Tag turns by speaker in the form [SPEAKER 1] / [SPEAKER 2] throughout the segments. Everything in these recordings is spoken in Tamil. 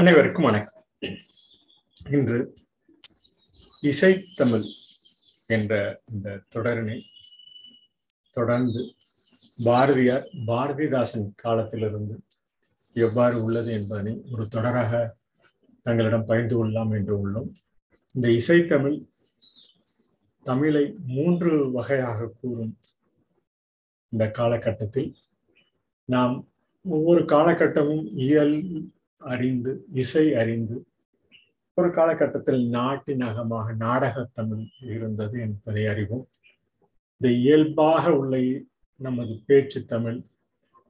[SPEAKER 1] அனைவருக்கும் வணக்கம். இன்று இசைத்தமிழ் என்ற இந்த தொடரினை தொடர்ந்து பாரதியார் பாரதிதாசன் காலத்திலிருந்து எவ்வாறு உள்ளது என்பதனை ஒரு தொடராக தங்களிடம் பகிர்ந்து கொள்ளலாம் என்று உள்ளோம். இந்த இசைத்தமிழ் தமிழை மூன்று வகையாக கூறும் இந்த காலகட்டத்தில் நாம் ஒவ்வொரு காலகட்டமும் இயல் அறிந்து இசை அறிந்து ஒரு காலகட்டத்தில் நாட்டின் அகமாக நாடகத்தமிழ் இருந்தது என்பதை அறிவோம். இந்த இயல்பாக உள்ள நமது பேச்சு தமிழ்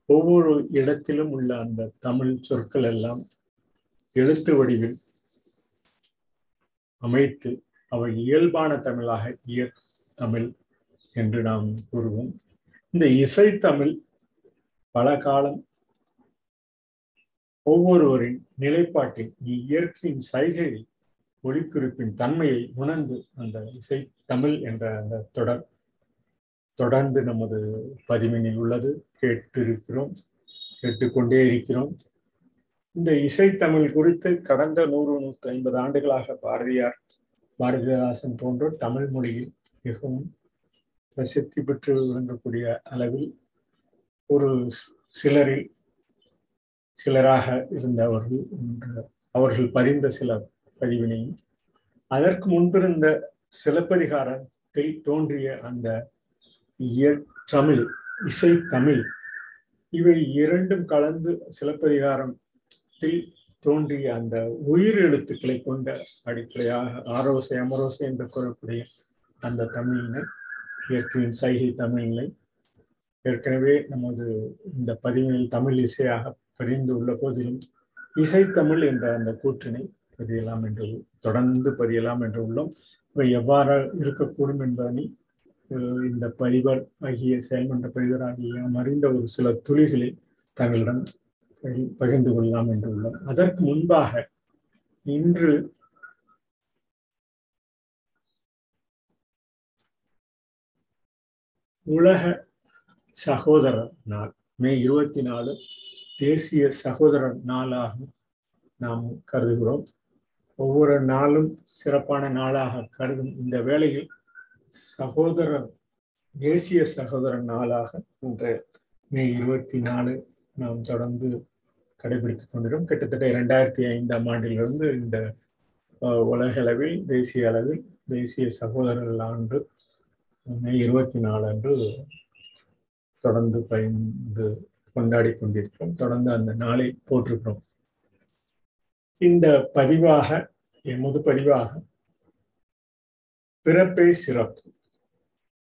[SPEAKER 1] ஒவ்வொரு இடத்திலும் உள்ள அந்த தமிழ் சொற்கள் எல்லாம் எழுத்து வடிவில் அமைத்து அவை இயல்பான தமிழாக இய தமிழ் என்று நாம் கூறுவோம். இந்த இசைத்தமிழ் பல காலம் ஒவ்வொருவரின் நிலைப்பாட்டின் இயற்கையின் சைகையில் ஒளிக்குறிப்பின் தன்மையை உணர்ந்து அந்த இசை தமிழ் என்ற அந்த தொடர் தொடர்ந்து நமது பதிவினில் உள்ளது. கேட்டிருக்கிறோம் கேட்டுக்கொண்டே இருக்கிறோம். இந்த இசைத்தமிழ் குறித்து கடந்த நூறு நூற்றி ஐம்பது ஆண்டுகளாக பாரதியார் பாரதிதாசன் போன்றோர் தமிழ் மொழியில் மிகவும் பிரசித்தி பெற்று விளங்கக்கூடிய அளவில் ஒரு சிலரில் சிலராக இருந்தவர்கள் அவர்கள் பதிந்த சில பதிவினையும் அதற்கு முன்பிருந்த சிலப்பதிகாரத்தில் தோன்றிய அந்த தமிழ் இசை தமிழ் இவை இரண்டும் கலந்து சிலப்பதிகாரத்தில் தோன்றிய அந்த உயிர் எழுத்துக்களை கொண்ட அடிப்படையாக ஆரோசை அமரோசை என்று கூறக்கூடிய அந்த தமிழினை இயற்கையின் சைகை தமிழினை ஏற்கனவே நமது இந்த பதிவில் தமிழ் இசையாக பதிந்து உள்ள போதிலும் இசைத்தமிழ் என்ற அந்த கூற்றினை பதியலாம் என்று தொடர்ந்து பதியலாம் என்று உள்ளோம் இவை எவ்வாறு இருக்கக்கூடும் என்பதனை இந்த பதிவர் ஆகிய செயல்மன்ற பதிவர் ஆகிய அறிந்த ஒரு சில துளிகளை தங்களிடம் பகிர்ந்து கொள்ளலாம் என்று உள்ளோம். அதற்கு முன்பாக இன்று உலக சகோதரர் நாள் மே இருபத்தி நாலு தேசிய சகோதர நாளாக நாம் கருதுகிறோம். ஒவ்வொரு நாளும் சிறப்பான நாளாக கருதும் இந்த வேளையில் சகோதர தேசிய சகோதர நாளாக இன்று மே இருபத்தி நாலு நாம் தொடர்ந்து கடைபிடித்துக் கொண்டிருக்கிறோம். கிட்டத்தட்ட இரண்டாயிரத்தி ஐந்தாம் ஆண்டிலிருந்து இந்த உலகளவில் தேசிய அளவில் தேசிய சகோதரர்கள் ஆண்டு மே இருபத்தி நாலு அன்று தொடர்ந்து பயந்து கொண்டாடி கொண்டிருக்கிறோம் தொடர்ந்து அந்த நாளை போட்டிருக்கிறோம் இந்த பதிவாக எமது பதிவாக பிறப்பே சிறப்பு.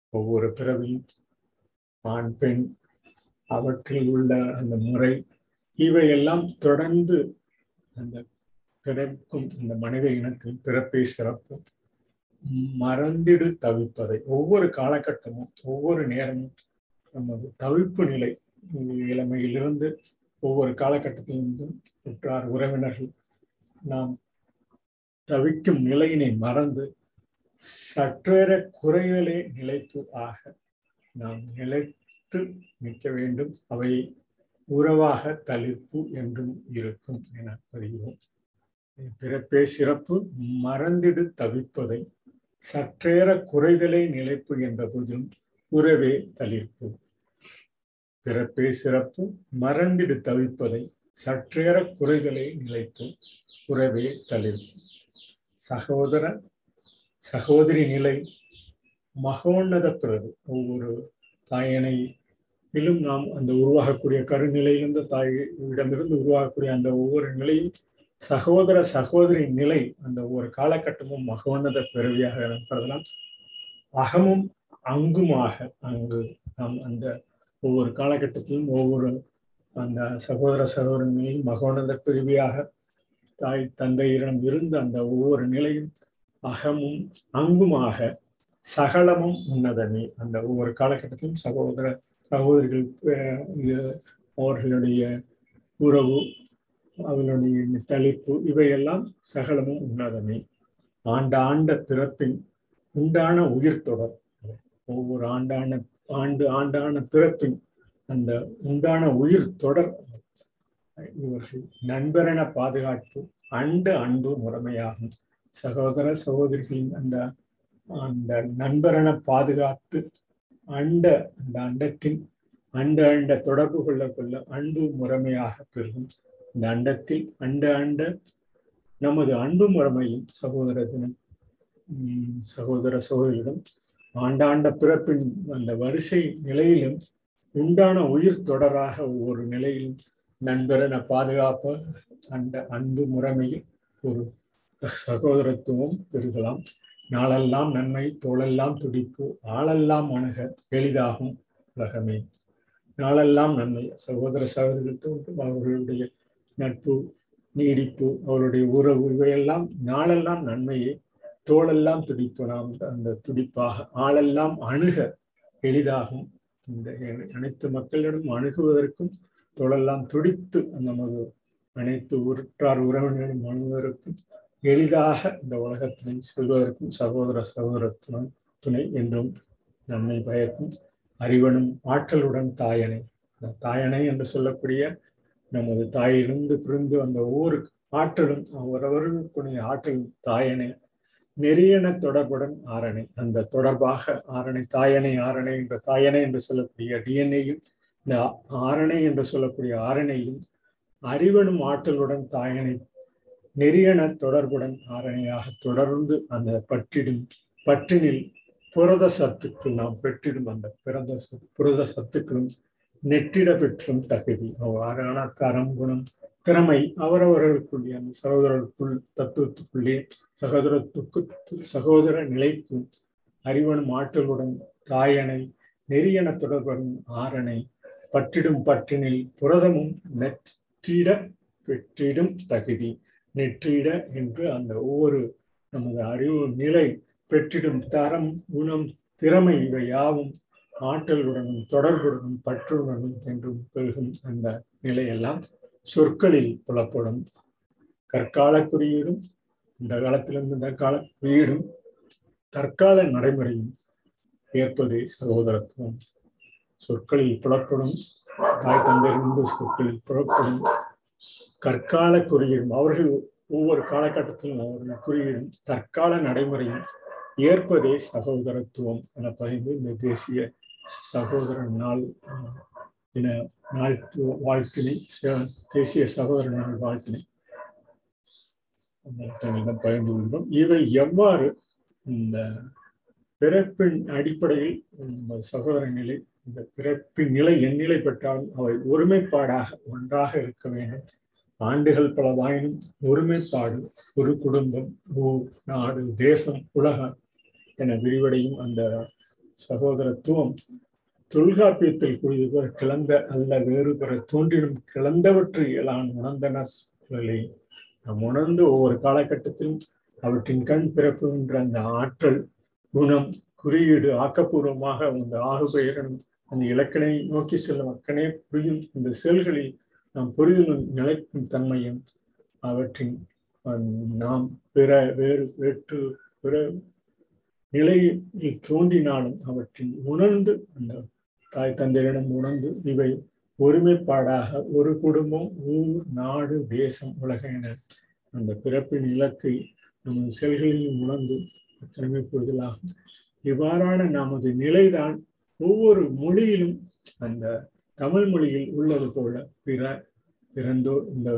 [SPEAKER 1] ஒவ்வொரு பிறவியும் ஆண் பெண் அவற்றில் உள்ள அந்த முறை இவையெல்லாம் தொடர்ந்து அந்த பிறக்கும் இந்த மனித இனத்தின் பிறப்பே சிறப்பு. மறந்திடு தவிப்பதை. ஒவ்வொரு காலகட்டமும் ஒவ்வொரு நேரமும் நமது தவிப்பு நிலை இளமையிலிருந்து ஒவ்வொரு காலகட்டத்திலிருந்தும் உற்றார் உறவினர்கள். நாம் தவிக்கும் நிலையினை மறந்து சற்றேற குறைதலே நிலைப்பு ஆக நாம் நிலைத்து நிற்க வேண்டும். அவை உறவாக தளிர்ப்பு என்றும் இருக்கும் என பதிவோம் பிறப்பே சிறப்பு மறந்திடு தவிப்பதை. சற்றேற குறைதலே நிலைப்பு என்ற போதிலும் உறவே தளிர்ப்பு. பிறப்பே சிறப்பு. மறந்திடு தவிப்பதை. சற்றேற குறைதலே நிலைத்து உறவே தளிர்ப்பு சகோதர சகோதரி நிலை. மகோன்னத பிறகு. ஒவ்வொரு தாயனையிலும் நாம் அந்த உருவாகக்கூடிய கருநிலையிலிருந்து தாயிடமிருந்து உருவாகக்கூடிய அந்த ஒவ்வொரு நிலையும் சகோதர சகோதரி நிலை அந்த ஒவ்வொரு காலகட்டமும் மகோன்னத பிறவியாக கருதலாம். அகமும் அங்குமாக அங்கு நாம் அந்த ஒவ்வொரு காலகட்டத்திலும் ஒவ்வொரு அந்த சகோதர சகோதரனில் மகோனந்த பிரிவியாக தாய் தந்தையிடம் இருந்த அந்த ஒவ்வொரு நிலையும் அகமும் அங்குமாக சகலமும் உன்னதமே. அந்த ஒவ்வொரு காலகட்டத்திலும் சகோதர சகோதரிகள் அவர்களுடைய உறவு அவர்களுடைய தளிப்பு இவையெல்லாம் சகலமும் உன்னதமே. ஆண்ட ஆண்ட பிறப்பின் உண்டான உயிர் தொடர். ஒவ்வொரு ஆண்டான ஆண்டு ஆண்டான பிறப்பின் அந்த உண்டான உயிர் தொடர் இவர்கள் நண்பரென பாதுகாப்பு அண்டு அன்பு முறைமையாகும். சகோதர சகோதரிகளின் அந்த அந்த நண்பரென பாதுகாத்து அண்ட அந்த அண்டத்தின் அண்ட அண்ட தொடர்பு கொள்ள கொள்ள அன்பு முறைமையாக பெருகும் இந்த அண்டத்தில் அண்ட அண்ட நமது அன்பு முறைமையும் சகோதர தினம் சகோதர சகோதரிடம் ஆண்டாண்ட பிறப்பின் அந்த வரிசை நிலையிலும் உண்டான உயிர் தொடராக ஒவ்வொரு நிலையிலும் நண்பரென பாதுகாப்பு அந்த அன்பு முறைமையில் ஒரு சகோதரத்துவம் பெருகலாம். நாளெல்லாம் நன்மை தோளெல்லாம் துடிப்பு ஆளெல்லாம் அணுக எளிதாகும் உலகமே. நாளெல்லாம் நன்மை. சகோதர சகோதரர்களுக்கு அவர்களுடைய நட்பு நீடிப்பு அவருடைய உறவு இவையெல்லாம் நாளெல்லாம் நன்மையை. தோளெல்லாம் துடிப்பு. நாம் அந்த துடிப்பாக ஆளெல்லாம் அணுக எளிதாகும். இந்த அனைத்து மக்களிடம் அணுகுவதற்கும் தோளெல்லாம் துடித்து நமது அனைத்து உற்றார் உறவினரும் அணுகுவதற்கும் எளிதாக இந்த உலகத்தினை செல்வதற்கும் சகோதர சகோதர துணை துணை என்றும் நம்மை பயக்கும் அறிவனும் ஆற்றலுடன் தாயனை. இந்த தாயனை என்று சொல்லக்கூடிய நமது தாயிலிருந்து பிரிந்து அந்த ஒவ்வொரு ஆற்றலும் அவரவர்களுக்குடைய ஆற்றல் தாயனை நெறியன தொடர்புடன் ஆரணை. அந்த தொடர்பாக ஆரணை தாயணை ஆரணை என்ற தாயணை என்று சொல்லக்கூடிய டிஎன்ஏயும் இந்த ஆரணை என்று சொல்லக்கூடிய ஆரணையும் அறிவனும் ஆற்றலுடன் தாயனை நெறியன தொடர்புடன் ஆரணையாக தொடர்ந்து அந்த பற்றிடும் பற்றினில் புரத சத்துக்கள் நாம் பெற்றிடும் அந்த பிறந்த புரத சத்துக்களும் நெற்றிட பெற்றும் தகுதி. அவ்வாறான கரம் குணம் திறமை அவரவர்களுக்குள்ளே அந்த சகோதரர்களுக்குள் தத்துவத்துக்குள்ளே சகோதரத்துக்கு சகோதர நிலைக்கும் அறிவனும் ஆற்றலுடன் தாயனை நெறியன தொடர்புடன் ஆரணை பற்றிடும் பற்றினில் புரதமும் நெற்றிட பெற்றிடும் தகுதி நெற்றிட என்று அந்த ஒவ்வொரு நமது அறிவு நிலை பெற்றிடும் தரம் குணம் திறமை இவை யாவும் ஆற்றலுடனும் தொடர்புடனும் பற்றுடனும் என்றும் பெருகும் அந்த நிலையெல்லாம். சொற்களில் புலப்படும். கற்கால குறியீடும் இந்த காலத்திலிருந்து இந்த கால குறியீடும் தற்கால நடைமுறையும் ஏற்பதே சகோதரத்துவம். சொற்களில் புலப்படும் தாய் தந்தையிலிருந்து சொற்களில் புலப்படும் கற்கால குறியீடும் அவர்கள் ஒவ்வொரு காலகட்டத்திலும் அவர்கள் குறியீடும் தற்கால நடைமுறையும் ஏற்பதே சகோதரத்துவம் என பதிந்து இந்த தேசிய சகோதர நாள். என வாழ்த்து வாழ்த்தினை தேசிய சகோதர நாள் வாழ்த்தினை. தங்களிடம் பகிர்ந்து கொள்கிறோம்? இவை எவ்வாறு இந்த பிறப்பின் அடிப்படையில் சகோதர நிலை இந்த பிறப்பின் நிலை எந்நிலை பெற்றாலும் அவை ஒருமைப்பாடாக ஒன்றாக இருக்க வேண்டும். ஆண்டுகள் பலவாயினும் ஒருமைப்பாடு ஒரு குடும்பம் ஊர் நாடு தேசம் உலகம் என விரிவடையும் அந்த சகோதரத்துவம் தொல்காப்பியத்தில் கூறியவர் கிளந்த அல்ல வேறு பெற தோன்றினும் கிளந்தவற்று இயலான் உணர்ந்தன சூழலை. நாம் உணர்ந்து ஒவ்வொரு காலகட்டத்திலும் அவற்றின் கண் பிறப்புகின்ற அந்த ஆற்றல் குணம் குறியீடு ஆக்கப்பூர்வமாக அந்த ஆகுபெயரனும் அந்த இலக்கணை நோக்கி செல்லும் அக்கனே புரியும் இந்த செயல்களில் நாம் புரிதலும் நிலைக்கும் தன்மையும் அவற்றின் நாம் பிற வேறு வேற்று பிற நிலையில் தோன்றினாலும் அவற்றின் உணர்ந்து அந்த தாய் தந்தையிடம் உணர்ந்து இவை ஒருமைப்பாடாக ஒரு குடும்பம் ஊர் நாடு தேசம் உலக என அந்த பிறப்பின் இலக்கை நமது செயல்களில் உணர்ந்து கடமை புரிதலாகும். இவ்வாறான நமது நிலைதான் ஒவ்வொரு மொழியிலும் அந்த தமிழ் மொழியில் உள்ளது போல பிற பிறந்தோர் இந்த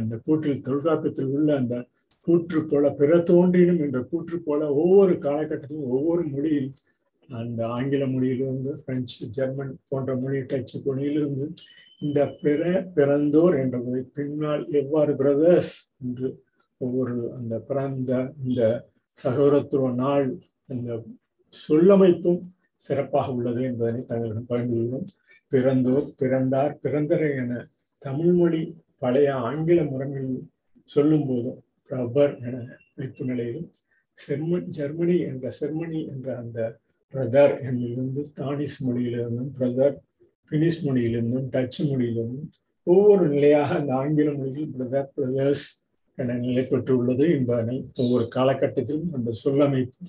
[SPEAKER 1] இந்த கூற்றில் தொல்காப்பியத்தில் உள்ள அந்த கூற்று போல பிற தோன்றினும் என்ற கூற்று போல ஒவ்வொரு காலகட்டத்திலும் ஒவ்வொரு மொழியில் அந்த ஆங்கில மொழியிலிருந்து பிரெஞ்சு ஜெர்மன் போன்ற மொழி டச்சு மொழியிலிருந்து இந்த பிற பிறந்தோர் என்ற பின்னால் எவ்வாறு பிரதர்ஸ் என்று ஒவ்வொரு அந்த பிறந்த இந்த சகோதரத்துவ நாள் அந்த சொல்லமைப்பும் சிறப்பாக உள்ளது என்பதனை தங்களிடம் பகிர்ந்து கொள்கிறோம். பிறந்தோர் பிறந்தார் பிறந்தரை என தமிழ்மொழி பழைய ஆங்கில முறைகளில் சொல்லும் போதும் பிரபர் என வைப்பு நிலையிலும் செர்மன் ஜெர்மனி என்ற செர்மனி என்ற அந்த பிரதர் என்னிலிருந்து தானிஸ் மொழியிலிருந்தும் பிரதர் பினிஷ் மொழியிலிருந்தும் டச்சு மொழியிலிருந்தும் ஒவ்வொரு நிலையாக அந்த ஆங்கில மொழியில் பிரதர் பிரதர்ஸ் என நிலை பெற்றுள்ளது என்பதனை ஒவ்வொரு காலகட்டத்திலும் அந்த சொல்லமைப்பு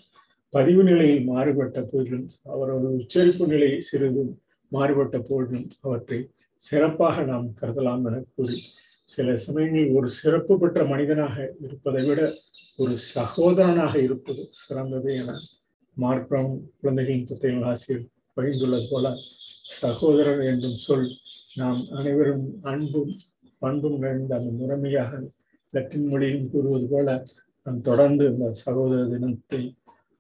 [SPEAKER 1] பதிவு நிலையில் மாறுபட்ட போதிலும் அவரது உச்சரிப்பு நிலை சிறிது மாறுபட்ட போதிலும் அவற்றை சிறப்பாக நாம் கருதலாம் என கூறி சில சமயங்களில் ஒரு சிறப்பு பெற்ற மனிதனாக இருப்பதை விட ஒரு சகோதரனாக இருப்பது சிறந்தது என மார்க் பிரவுன் குழந்தைகளின் புத்தகங்கள் ஆசிரியர் பகிர்ந்துள்ளது போல சகோதரர் என்றும் சொல் நாம் அனைவரும் அன்பும் பண்பும் நிறைந்த அந்த முறைமையாக லட்டின் மொழியும் கூறுவது போல நாம் தொடர்ந்து இந்த சகோதர தினத்தை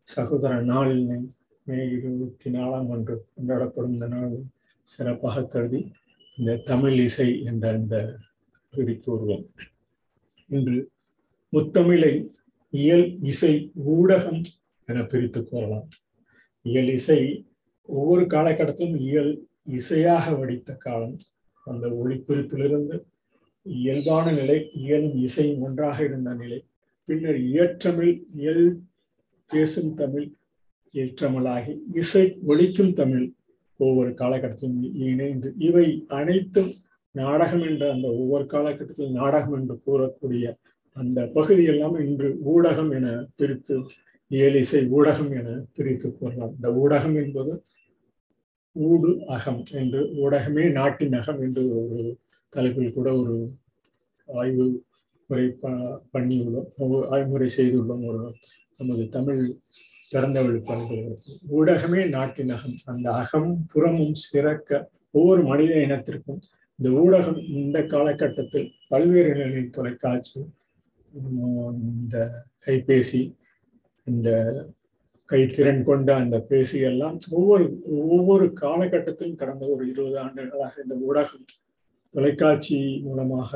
[SPEAKER 1] சகோதர நாளினை மே இருபத்தி நாலாம் அன்று கொண்டாடப்படும் இந்த நாள் சிறப்பாக கருதி இந்த தமிழ் இசை என்ற இந்த பகுதிக்கு வருவோம். இன்று முத்தமிழை இயல் இசை ஊடகம் என பிரித்து கூறலாம் இயல் இசை ஒவ்வொரு காலகட்டத்திலும் இயல் இசையாக வடித்த காலம். அந்த ஒளிக்குறிப்பிலிருந்து இயல்பான நிலை இயலும் இசையும் ஒன்றாக இருந்த நிலை. பின்னர் இயற்றமிழ் இயல் பேசும் தமிழ் இயற்றமிழாகி இசை ஒழிக்கும் தமிழ் ஒவ்வொரு காலகட்டத்திலும் இணைந்து. இவை அனைத்தும் நாடகம் என்ற அந்த ஒவ்வொரு காலகட்டத்தில் நாடகம் என்று கூறக்கூடிய அந்த பகுதி எல்லாம் இன்று ஊடகம் என பிரித்து இயலிசை ஊடகம் என பிரித்து கூறலாம் இந்த ஊடகம் என்பது ஊடு அகம் என்று ஊடகமே நாட்டின் அகம் என்று ஒரு தலைப்பில் கூட ஒரு ஆய்வு முறை ப பண்ணியுள்ளோம். ஆய்வுமுறை செய்துள்ளோம். ஒரு நமது தமிழ் திறந்தவெளி பண்புகளுக்கு. ஊடகமே நாட்டின் அகம். அந்த அகம் புறமும் சிறக்க ஒவ்வொரு மனித இனத்திற்கும் இந்த ஊடகம் இந்த காலகட்டத்தில் பல்வேறு நிலையில் தொலைக்காட்சி இந்த கைபேசி இந்த கைத்திறன் கொண்ட அந்த பேசி எல்லாம் ஒவ்வொரு ஒவ்வொரு காலகட்டத்திலும் கடந்த ஒரு இருபது ஆண்டுகளாக இந்த ஊடகம் தொலைக்காட்சி மூலமாக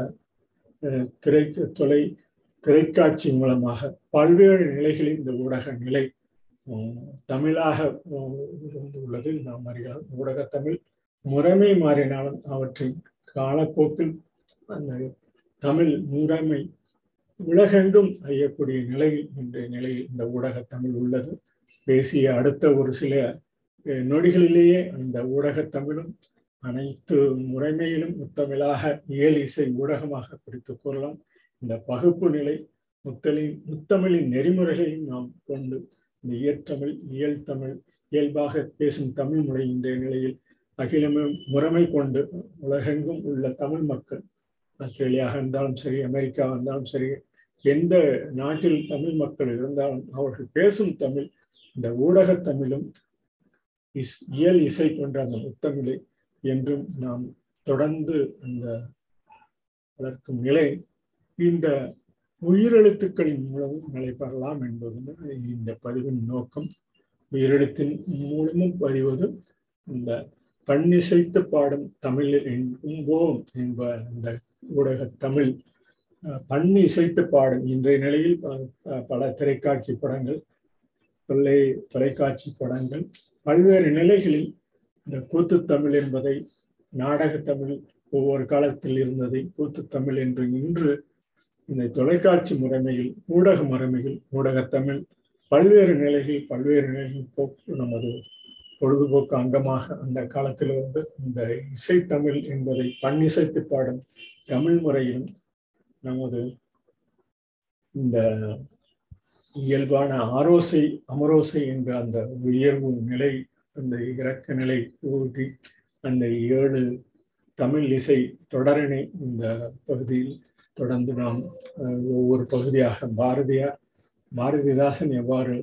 [SPEAKER 1] திரை தொலை திரைக்காட்சி மூலமாக பல்வேறு நிலைகளில் இந்த ஊடக நிலை தமிழாக உள்ளது. நாம் அறியலாம் ஊடக தமிழ் முறைமை மாறினாலும் அவற்றின் காலப்போக்கில் அந்த தமிழ் முறைமை உலகெங்கும் அறியக்கூடிய நிலையில் இன்றைய நிலையில் இந்த ஊடக தமிழ் உள்ளது. பேசிய அடுத்த ஒரு சில நொடிகளிலேயே அந்த ஊடக தமிழும் அனைத்து முறைமையிலும் முத்தமிழாக இயல் இசை ஊடகமாக பிடித்துக் கொள்ளலாம். இந்த பகுப்பு நிலை முத்தலின் முத்தமிழின் நெறிமுறைகளையும் நாம் கொண்டு இந்த இயற்றமிழ் இயல் தமிழ் இயல்பாக பேசும் தமிழ் முறை இன்றைய நிலையில் அகிலமும் முறைமை கொண்டு உலகெங்கும் உள்ள தமிழ் மக்கள் ஆஸ்திரேலியாவாக இருந்தாலும் சரி அமெரிக்கா இருந்தாலும் சரி எந்த நாட்டில் தமிழ் மக்கள் இருந்தாலும் அவர்கள் பேசும் தமிழ் இந்த ஊடக தமிழும் இஸ் இயல் இசை கொண்ட அந்த முத்தமிழை என்றும் நாம் தொடர்ந்து அந்த வளர்க்கும் நிலை இந்த உயிரெழுத்துக்களின் மூலமும் நடைபெறலாம் என்பது இந்த பதிவின் நோக்கம். உயிரெழுத்தின் மூலமும் பதிவது இந்த பண்ணிசைத்து பாடும் தமிழில் என்போம் என்ப அந்த ஊடக தமிழ் பண்ணி இசைத்து பாடும். இன்றைய நிலையில் பல திரைக்காட்சி படங்கள் தொல்லை தொலைக்காட்சி படங்கள் பல்வேறு நிலைகளில் இந்த கூத்துத்தமிழ் என்பதை நாடகத்தமிழ் ஒவ்வொரு காலத்தில் இருந்ததை கூத்துத்தமிழ் என்று இன்று இந்த தொலைக்காட்சி முறைமையில் ஊடக முறைமையில் ஊடகத்தமிழ் பல்வேறு நிலைகளில் பல்வேறு நிலைகள் போக்கு நமது பொழுதுபோக்கு அங்கமாக அந்த காலத்திலிருந்து இந்த இசைத்தமிழ் என்பதை பன்னிசைத்து பாடும் தமிழ் முறையிலும் நமது இந்த இயல்பான ஆரோசை அமரோசை என்ற அந்த உயர்வு நிலை அந்த இறக்க நிலை ஊட்டி அந்த ஏழு தமிழ் இசை தொடரினை இந்த பகுதியில் தொடர்ந்து நாம் ஒவ்வொரு பகுதியாக பாரதியார் பாரதிதாசன் எவ்வாறு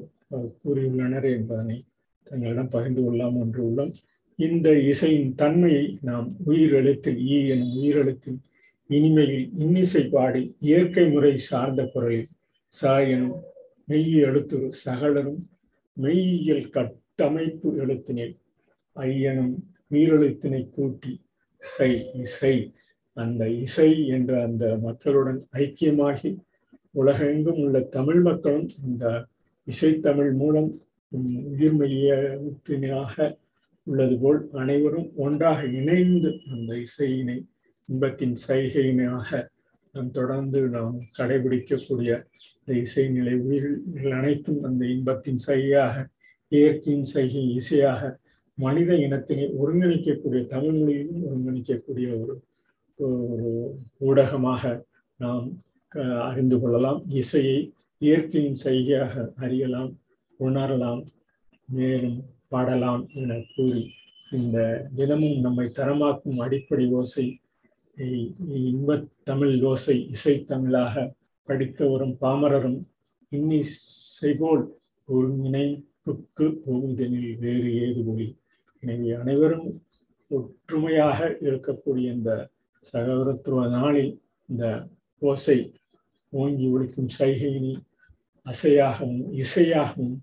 [SPEAKER 1] கூறியுள்ளனர் என்பதனை தங்களிடம் பகிர்ந்து கொள்ளலாம் என்று உள்ளோம். இந்த இசையின் தன்மையை நாம் உயிரெழுத்தில் ஈ எனும் உயிரெழுத்தில் இனிமையில் இன்னிசை பாடி இயற்கை முறை சார்ந்த குரலில் சாயனும் மெய் எழுத்துரு சகலரும் மெய்யியல் கட்டமைப்பு எழுத்தினில். ஐயனும் உயிரெழுத்தினை கூட்டி இசை இசை அந்த இசை என்ற அந்த மக்களுடன் ஐக்கியமாகி உலகெங்கும் உள்ள தமிழ் மக்களும் இந்த இசைத்தமிழ் மூலம் உயிர்மையத்தினாக உள்ளது போல் அனைவரும் ஒன்றாக இணைந்து அந்த இசையினை இன்பத்தின் சைகையினாக நாம் தொடர்ந்து நாம் கடைபிடிக்கக்கூடிய இந்த இசை நிலை உயிர்கள் அனைத்தும் அந்த இன்பத்தின் சையாக இயற்கையின் சைகை இசையாக மனித இனத்தினை ஒருங்கிணைக்கக்கூடிய தமிழ் மொழியிலும் ஒருங்கிணைக்கக்கூடிய ஒரு ஒரு ஊடகமாக நாம் அறிந்து கொள்ளலாம். இசையை இயற்கையின் சைகையாக அறியலாம் உணரலாம் மேலும் பாடலாம் என கூறி இந்த தினமும் நம்மை தரமாக்கும் அடிப்படை ஓசை இன்பத் தமிழ் ஓசை இசைத்தமிழாக படித்தவரும் பாமரரும் இன்னிசைபோல் ஒருங்கிணைப்புக்கு போகுதெனில் வேறு ஏது ஒளி எனவே அனைவரும் ஒற்றுமையாக இருக்கக்கூடிய இந்த சகோதரத்துவ நாளில் இந்த ஓசை ஓங்கி ஒழிக்கும் சைகையினி அசையாகவும் இசையாகவும்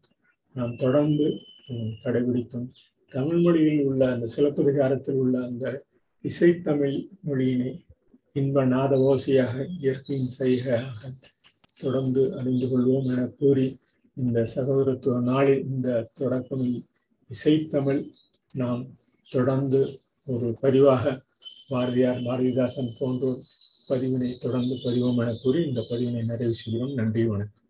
[SPEAKER 1] நாம் தொடர்ந்து கடைபிடிக்கும் தமிழ் மொழியில் உள்ள அந்த சிலப்பதிகாரத்தில் உள்ள அந்த இசைத்தமிழ் மொழியினை இன்ப நாத ஓசையாக இயற்கையின் சைகையாக தொடர்ந்து அறிந்து கொள்வோம் என கூறி இந்த சகோதரத்துவ நாளில் இந்த தொடக்கமில் இசைத்தமிழ் நாம் தொடர்ந்து ஒரு பதிவாக பாரதியார் பாரதிதாசன் போன்றோர் பதிவினை தொடர்ந்து பதிவோம் என கூறி இந்த பதிவினை நிறைவு செய்கிறோம். நன்றி வணக்கம்.